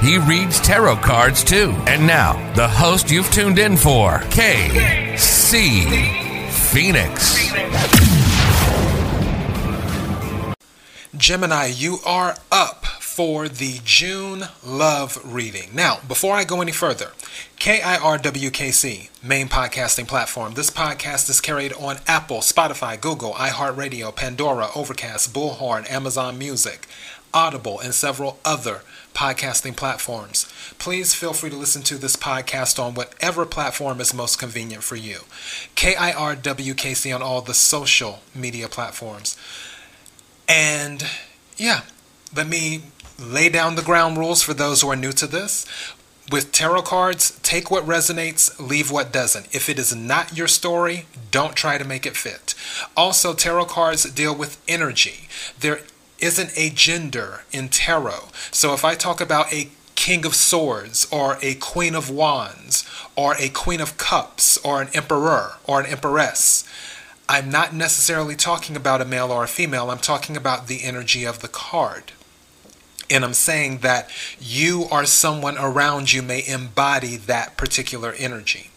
He reads tarot cards too. And now, the host you've tuned in for, KC Phoenix. Gemini, you are up for the June love reading. Now, before I go any further, KIRWKC, main podcasting platform. This podcast is carried on Apple, Spotify, Google, iHeartRadio, Pandora, Overcast, Bullhorn, Amazon Music, Audible, and several other podcasting platforms. Please feel free to listen to this podcast on whatever platform is most convenient for you. KIRWKC on all the social media platforms. And yeah, let me lay down the ground rules for those who are new to this. With tarot cards, take what resonates, leave what doesn't. If it is not your story, don't try to make it fit. Also, tarot cards deal with energy. There isn't a gender in tarot. So if I talk about a King of Swords or a Queen of Wands or a Queen of Cups or an Emperor or an Empress, I'm not necessarily talking about a male or a female. I'm talking about the energy of the card. And I'm saying that you or someone around you may embody that particular energy.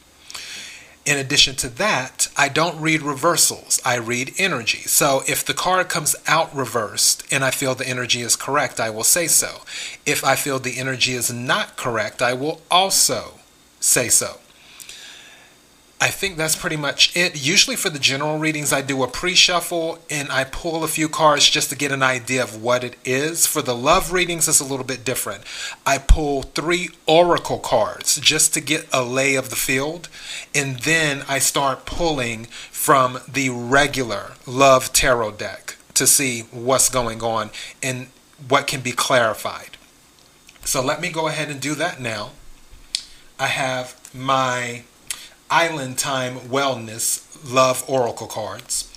In addition to that, I don't read reversals, I read energy. So if the card comes out reversed and I feel the energy is correct, I will say so. If I feel the energy is not correct, I will also say so. I think that's pretty much it. Usually for the general readings, I do a pre shuffle and I pull a few cards just to get an idea of what it is. For the love readings, it's a little bit different. I pull three oracle cards just to get a lay of the field, and then I start pulling from the regular love tarot deck to see what's going on and what can be clarified. So let me go ahead and do that now. I have my Island Time Wellness Love Oracle cards.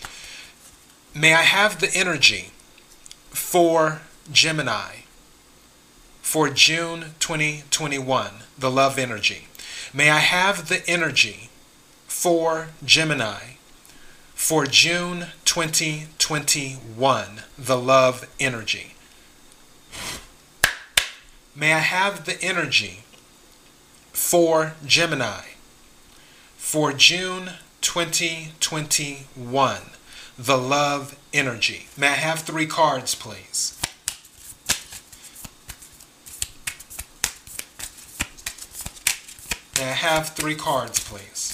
May I have the energy for Gemini for June 2021, the love energy. May I have the energy for Gemini for June 2021, the love energy. May I have the energy for Gemini for June 2021, the love energy. May I have three cards, please? May I have three cards, please?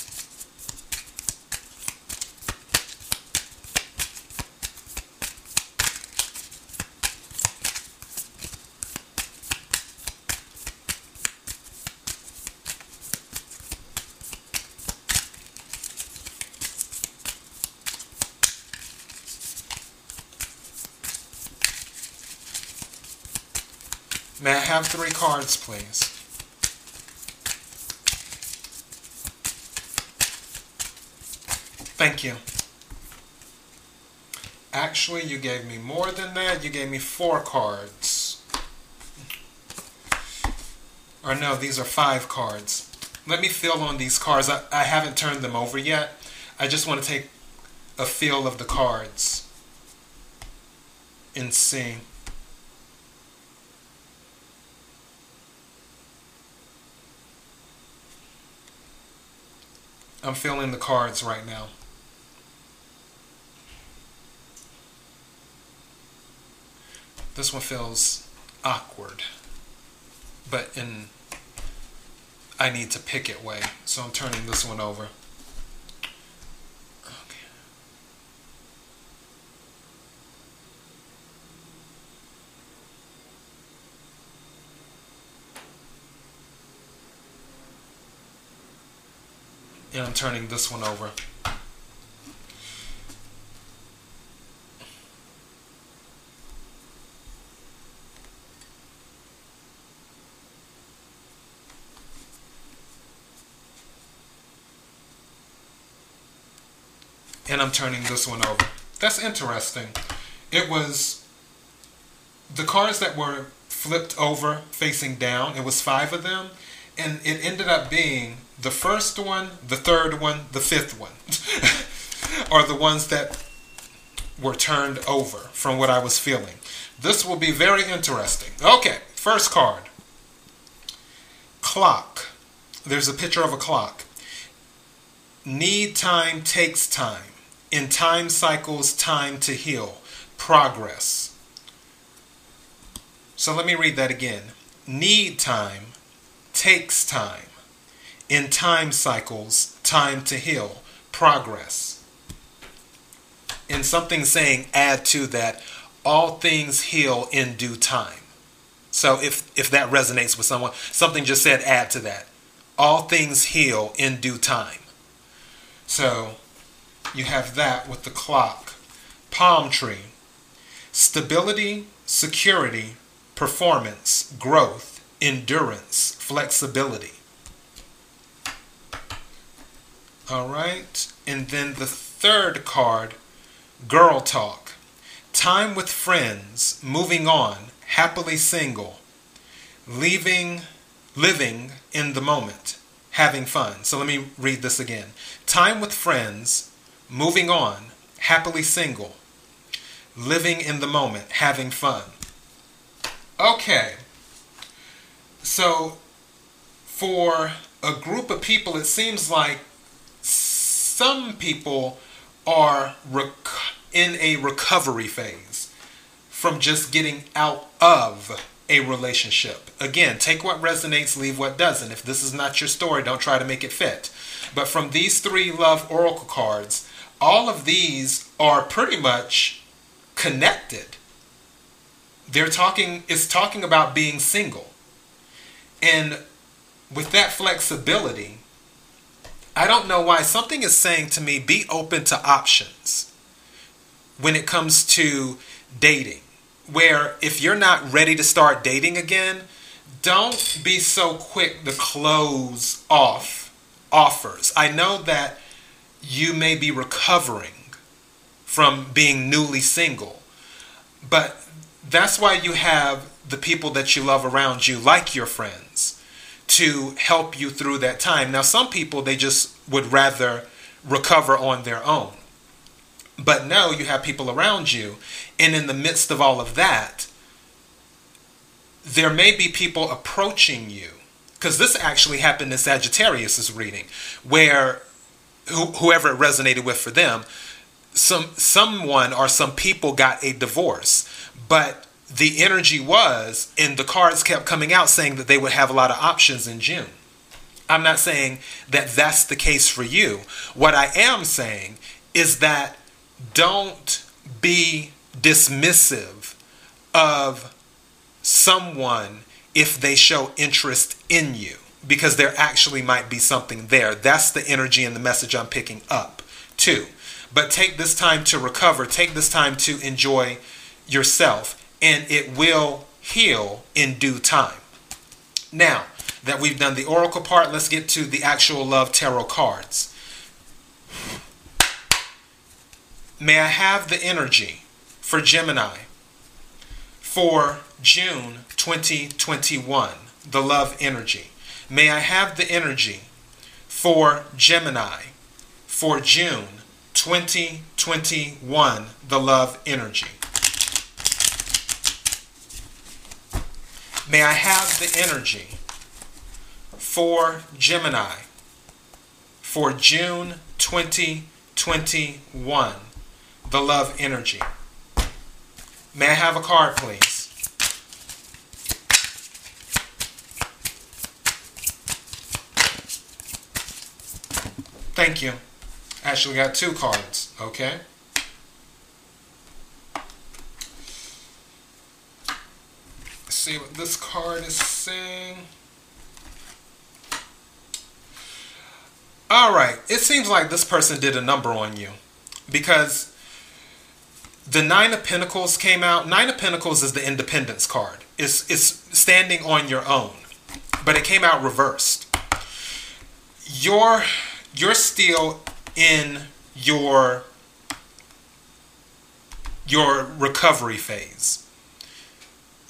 May I have three cards, please? Thank you. Actually, you gave me more than that. You gave me four cards. Or no, these are five cards. Let me feel on these cards. I, I haven't turned them over yet. I just want to take a feel of the cards and see. I'm feeling the cards right now. This one feels awkward, but in I need to pick it way, so I'm turning this one over. and I'm turning this one over. and I'm turning this one over. That's interesting. It was the cards that were flipped over facing down, it was five of them, and it ended up being the first one, the third one, the fifth one, are the ones that were turned over from what I was feeling. This will be very interesting. Okay, first card. Clock. There's a picture of a clock. Need time takes time. In time cycles, time to heal. Progress. So let me read that again. Need time takes time. In time cycles, time to heal. Progress. And something saying, add to that, all things heal in due time. So if, if that resonates with someone, something just said, add to that. All things heal in due time. So you have that with the clock. Palm tree. Stability, security, performance, growth, endurance, flexibility. All right. And then the third card, girl talk. Time with friends, moving on, happily single, leaving, living in the moment, having fun. So let me read this again. Time with friends, moving on, happily single, living in the moment, having fun. Okay. So for a group of people, it seems like some people are rec- in a recovery phase from just getting out of a relationship. Again, take what resonates, leave what doesn't. If this is not your story, don't try to make it fit. But from these three love oracle cards, all of these are pretty much connected. They're talking it's talking about being single. And with that flexibility, I don't know why something is saying to me be open to options when it comes to dating. Where if you're not ready to start dating again, don't be so quick to close off offers. I know that you may be recovering from being newly single, but that's why you have the people that you love around you, like your friends to help you through that time. Now, some people, they just would rather recover on their own. But no, you have people around you. And in the midst of all of that, there may be people approaching you. Because this actually happened in Sagittarius's reading, where whoever it resonated with for them, some someone or some people got a divorce, but the energy was, and the cards kept coming out saying that they would have a lot of options in June. I'm not saying that that's the case for you. What I am saying is that don't be dismissive of someone if they show interest in you because there actually might be something there. That's the energy and the message I'm picking up too. But take this time to recover, take this time to enjoy yourself and it will heal in due time. Now that we've done the oracle part, let's get to the actual love tarot cards. May I have the energy for Gemini for June 2021, the love energy. May I have the energy for Gemini for June 2021, the love energy. May I have the energy for Gemini for June 2021, the love energy. May I have a card, please? Thank you. Actually got two cards, okay? See what this card is saying. All right, it seems like this person did a number on you because the Nine of Pentacles came out. Nine of Pentacles is the independence card. It's, it's standing on your own, but it came out reversed. You're, you're still in your your recovery phase.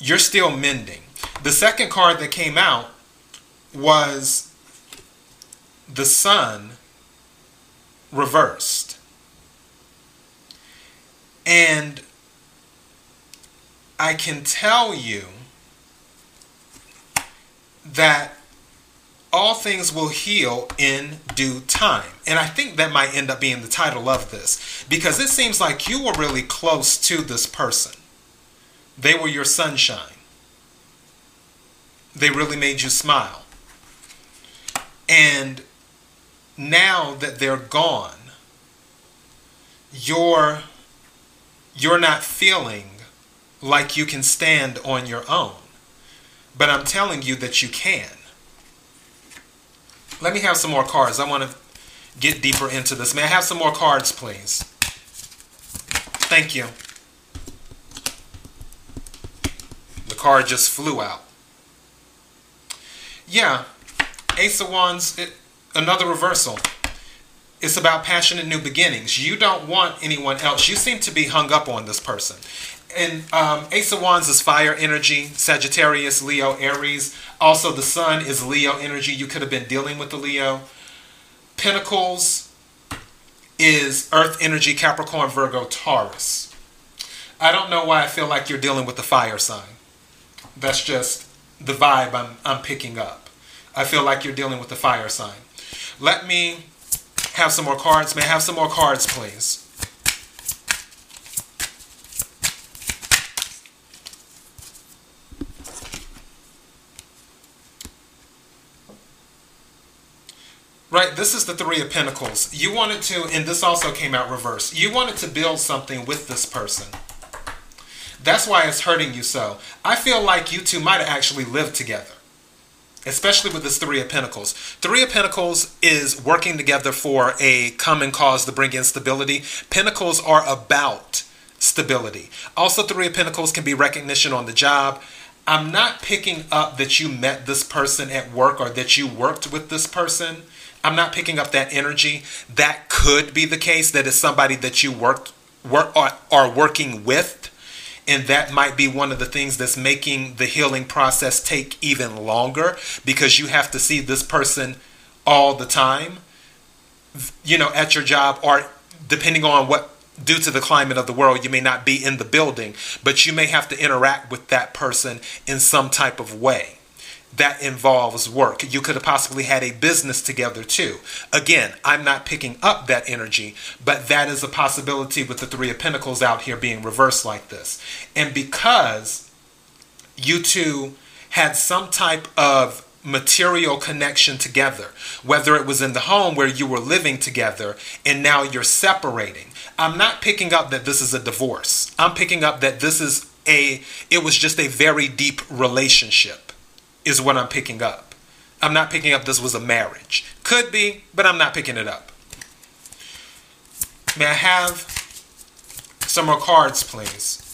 You're still mending. The second card that came out was the sun reversed. And I can tell you that all things will heal in due time. And I think that might end up being the title of this because it seems like you were really close to this person. They were your sunshine. They really made you smile. And now that they're gone, you're you're not feeling like you can stand on your own. But I'm telling you that you can. Let me have some more cards. I want to get deeper into this. May I have some more cards, please? Thank you. The card just flew out. Yeah, Ace of Wands, it, another reversal. It's about passionate new beginnings. You don't want anyone else. You seem to be hung up on this person. And um, Ace of Wands is fire energy, Sagittarius, Leo, Aries. Also, the Sun is Leo energy. You could have been dealing with the Leo. Pentacles is Earth energy, Capricorn, Virgo, Taurus. I don't know why I feel like you're dealing with the fire sign. That's just the vibe I'm, I'm picking up. I feel like you're dealing with the fire sign. Let me have some more cards. May I have some more cards, please? Right, this is the Three of Pentacles. You wanted to, and this also came out reverse. You wanted to build something with this person. That's why it's hurting you so. I feel like you two might have actually lived together, especially with this Three of Pentacles. Three of Pentacles is working together for a common cause to bring in stability. Pentacles are about stability. Also, Three of Pentacles can be recognition on the job. I'm not picking up that you met this person at work or that you worked with this person I'm not picking up that energy. That could be the case. That is somebody that you worked work are, are working with. And that might be one of the things that's making the healing process take even longer because you have to see this person all the time, you know, at your job, or depending on what, due to the climate of the world, you may not be in the building, but you may have to interact with that person in some type of way that involves work. You could have possibly had a business together too. Again, I'm not picking up that energy, but that is a possibility with the Three of Pentacles out here being reversed like this. And because you two had some type of material connection together, whether it was in the home where you were living together and now you're separating. I'm not picking up that this is a divorce. I'm picking up that this is a, it was just a very deep relationship is what I'm picking up. I'm not picking up this was a marriage. Could be, but I'm not picking it up. May I have some more cards, please?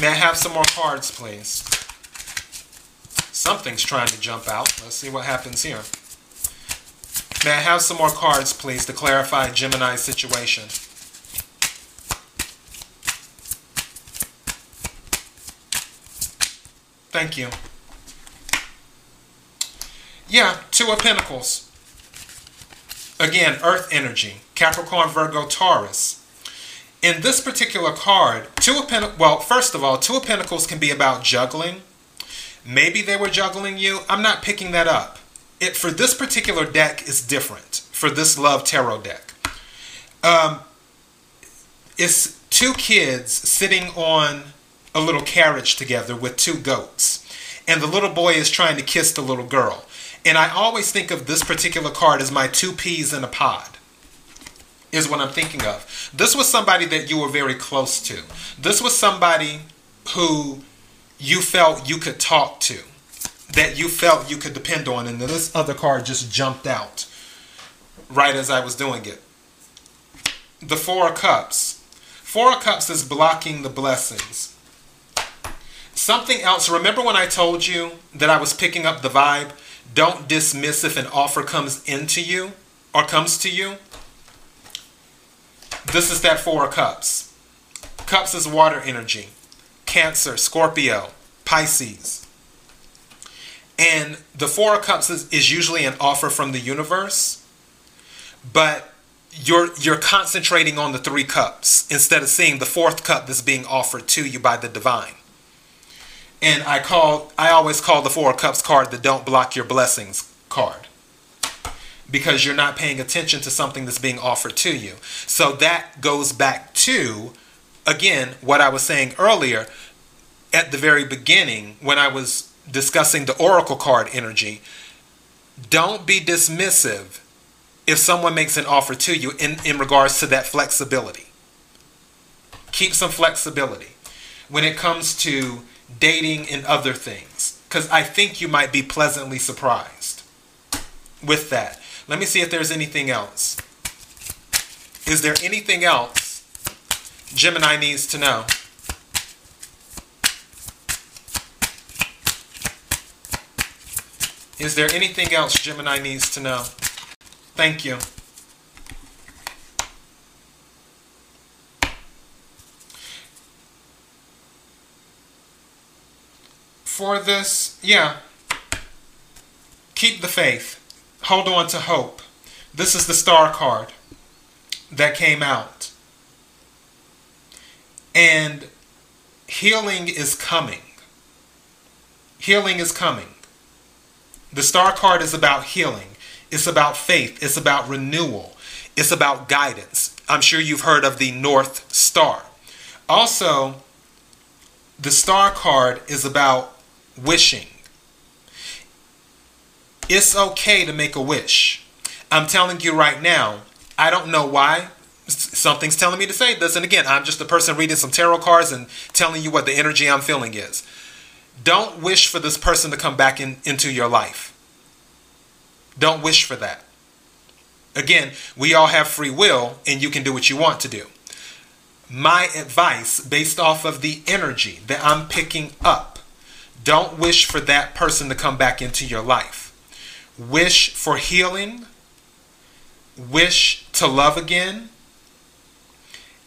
May I have some more cards, please? Something's trying to jump out. Let's see what happens here. May I have some more cards, please, to clarify Gemini's situation? Thank you. Yeah, Two of Pentacles. Again, Earth energy. Capricorn, Virgo, Taurus. In this particular card, Two of Pentacles, well, first of all, Two of Pentacles can be about juggling. Maybe they were juggling you. I'm not picking that up. It For this particular deck is different. For this Love Tarot deck. Um, it's two kids sitting on a little carriage together with two goats. And the little boy is trying to kiss the little girl. And I always think of this particular card as my two peas in a pod, is what I'm thinking of. This was somebody that you were very close to. This was somebody who you felt you could talk to, that you felt you could depend on. And this other card just jumped out right as I was doing it. The Four of Cups. Four of Cups is blocking the blessings. Something else, remember when I told you that I was picking up the vibe? Don't dismiss if an offer comes into you. or comes to you, this is that Four of Cups. Cups is water energy. Cancer, Scorpio, Pisces. And the Four of Cups is, is usually an offer from the universe, but you're you're concentrating on the three cups instead of seeing the fourth cup that's being offered to you by the divine. And I call I always call the Four of Cups card the don't block your blessings card. Because you're not paying attention to something that's being offered to you. So that goes back to again what I was saying earlier at the very beginning when I was discussing the oracle card energy. Don't be dismissive if someone makes an offer to you in, in regards to that flexibility. Keep some flexibility when it comes to dating and other things, because I think you might be pleasantly surprised with that. Let me see if there's anything else. Is there anything else Gemini needs to know? Is there anything else Gemini needs to know? Thank you. For this, yeah, keep the faith. Hold on to hope. This is the star card that came out. And healing is coming. Healing is coming. The star card is about healing. It's about faith. It's about renewal. It's about guidance. I'm sure you've heard of the North Star. Also, the star card is about wishing. It's okay to make a wish. I'm telling you right now, I don't know why. Something's telling me to say this. And again, I'm just a person reading some tarot cards and telling you what the energy I'm feeling is. Don't wish for this person to come back in, into your life. Don't wish for that. Again, we all have free will and you can do what you want to do. My advice, based off of the energy that I'm picking up, don't wish for that person to come back into your life. Wish for healing, wish to love again,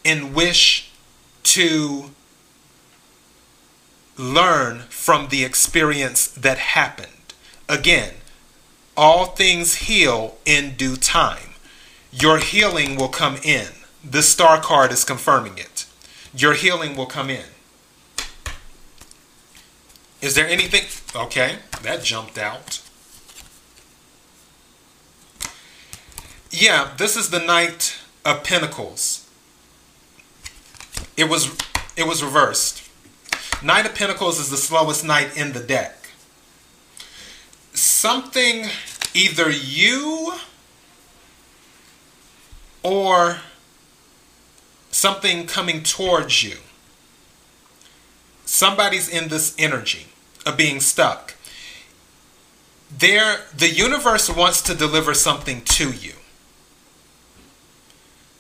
and wish to learn from the experience that happened. Again, all things heal in due time. Your healing will come in. The star card is confirming it. Your healing will come in. Is there anything? Okay, that jumped out. Yeah, this is the Knight of Pentacles. It was it was reversed. Knight of Pentacles is the slowest knight in the deck something either you or something coming towards you. Somebody's in this energy of being stuck. There, the universe wants to deliver something to you.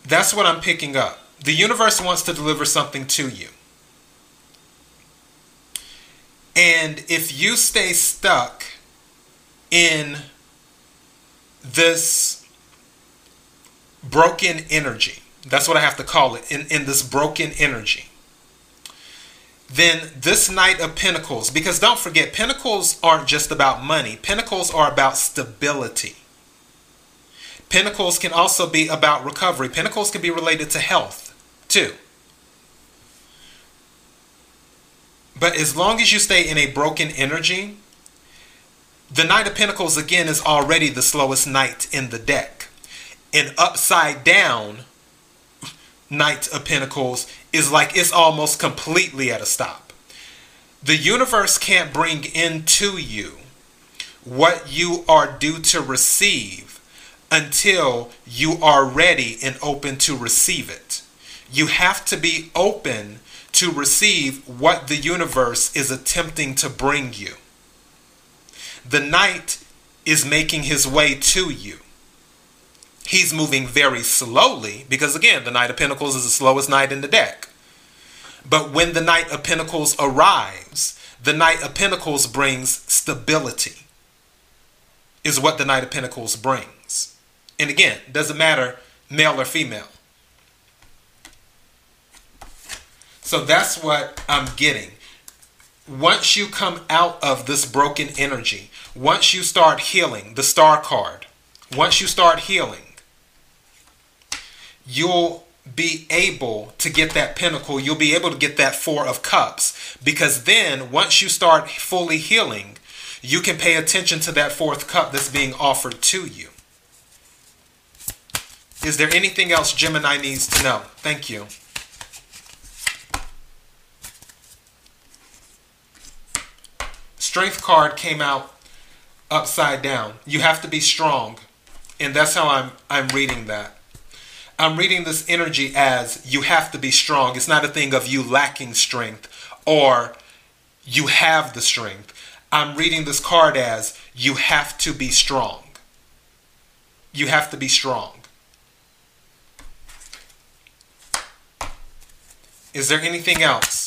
That's what I'm picking up. The universe wants to deliver something to you. And if you stay stuck in this broken energy, that's what I have to call it, in, in this broken energy, then this Knight of Pentacles, because don't forget, Pentacles aren't just about money, Pentacles are about stability. Pentacles can also be about recovery. Pentacles can be related to health, too. But as long as you stay in a broken energy, the Knight of Pentacles again is already the slowest knight in the deck. An upside down Knight of Pentacles is like it's almost completely at a stop. The universe can't bring into you what you are due to receive until you are ready and open to receive it. You have to be open to receive what the universe is attempting to bring you the knight is making his way to you. He's moving very slowly because, again, the Knight of Pentacles is the slowest knight in the deck. But when the Knight of Pentacles arrives, the Knight of Pentacles brings stability, is what the Knight of Pentacles brings. And again, doesn't matter male or female. So that's what I'm getting. Once you come out of this broken energy, once you start healing, the star card, once you start healing, you'll be able to get that Pentacle. You'll be able to get that Four of Cups. Because then, once you start fully healing, you can pay attention to that fourth cup that's being offered to you. Is there anything else Gemini needs to know? Thank you. Strength card came out upside down. You have to be strong. And that's how I'm I'm reading that. I'm reading this energy as you have to be strong. It's not a thing of you lacking strength or you have the strength. I'm reading this card as you have to be strong. You have to be strong. Is there anything else?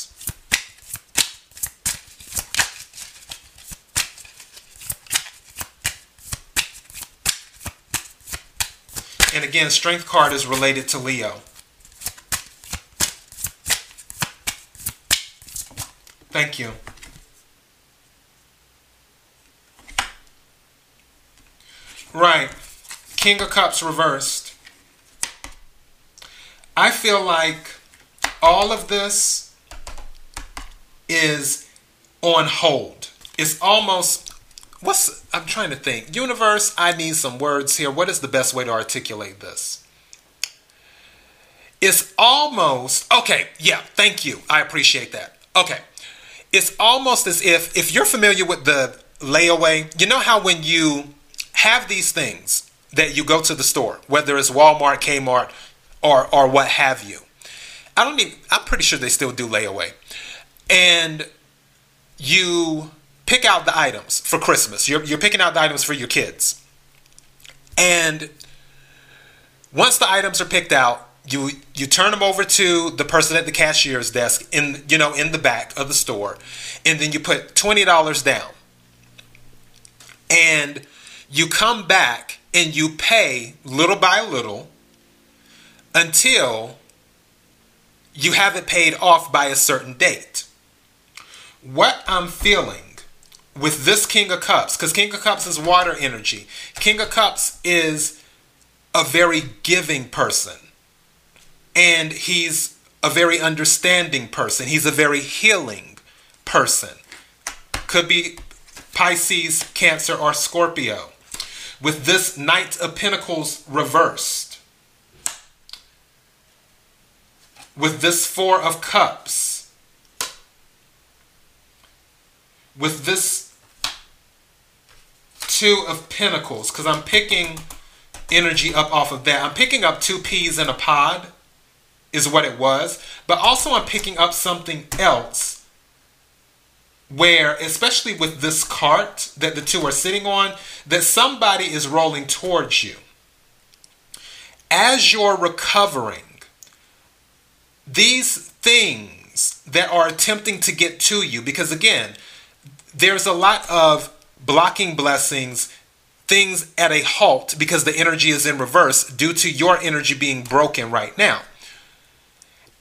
And again, strength card is related to Leo. Thank you. Right. King of Cups reversed. I feel like all of this is on hold. It's almost what's I'm trying to think. Universe, I need some words here. What is the best way to articulate this? It's almost okay, yeah, thank you. I appreciate that. Okay. It's almost as if if you're familiar with the layaway, you know how when you have these things that you go to the store, whether it's Walmart, Kmart, or or what have you. I don't even I'm pretty sure they still do layaway. And you pick out the items for Christmas. You're, you're picking out the items for your kids. And once the items are picked out, you you turn them over to the person at the cashier's desk in you know in the back of the store, and then you put twenty dollars down. And you come back and you pay little by little until you have it paid off by a certain date. What I'm feeling with this King of Cups, because King of Cups is water energy. King of Cups is a very giving person. And he's a very understanding person. He's a very healing person. Could be Pisces, Cancer, or Scorpio. With this Knight of Pentacles reversed. With this Four of Cups with this two of pentacles because i'm picking energy up off of that. I'm picking up two peas in a pod is what it was. But also i'm picking up something else where especially with this cart that the two are sitting on that somebody is rolling towards you. As you're recovering these things that are attempting to get to you because again there's a lot of blocking blessings, things at a halt because the energy is in reverse due to your energy being broken right now.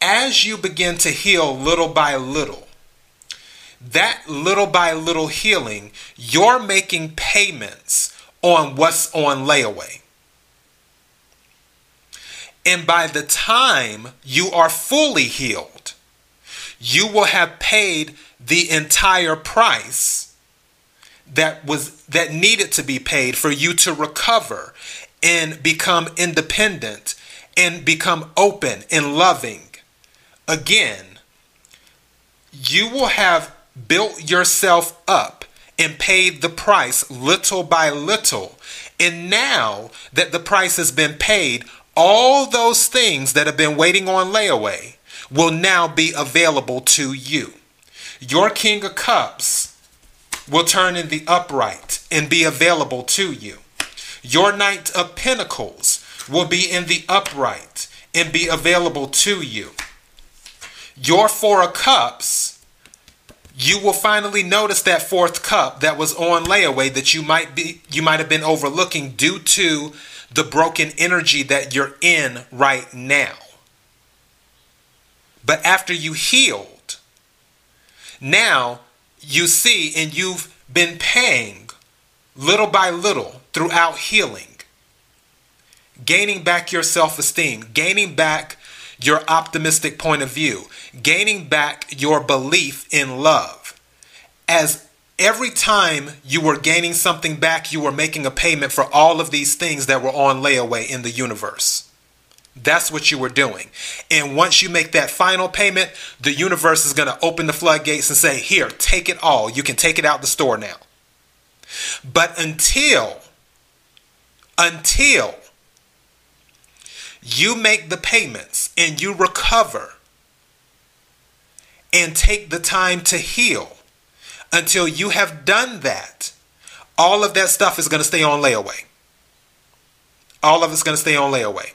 As you begin to heal little by little, that little by little healing, you're making payments on what's on layaway. And by the time you are fully healed, you will have paid the entire price that was that needed to be paid for you to recover and become independent and become open and loving. Again you will have built yourself up and paid the price little by little. And now that the price has been paid all those things that have been waiting on layaway will now be available to you your King of Cups will turn in the upright and be available to you. Your Knight of Pentacles will be in the upright and be available to you. Your Four of Cups, you will finally notice that fourth cup that was on layaway that you might be you might have been overlooking due to the broken energy that you're in right now. But after you healed, now you see and you've been paying little by little throughout healing, gaining back your self esteem, gaining back your optimistic point of view, gaining back your belief in love. As every time you were gaining something back, you were making a payment for all of these things that were on layaway in the universe. That's what you were doing. And once you make that final payment, the universe is going to open the floodgates and say, Here, take it all. You can take it out the store now. But until, until you make the payments and you recover and take the time to heal until you have done that, all of that stuff is going to stay on layaway. All of it's going to stay on layaway.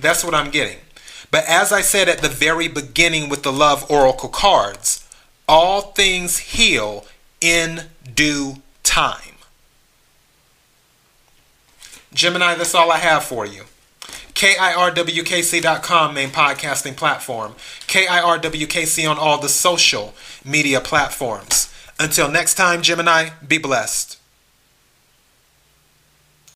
That's what I'm getting. But as I said at the very beginning with the Love Oracle cards, all things heal in due time. Gemini, that's all I have for you. KIRWKC.com, main podcasting platform. KIRWKC on all the social media platforms. Until next time, Gemini, be blessed.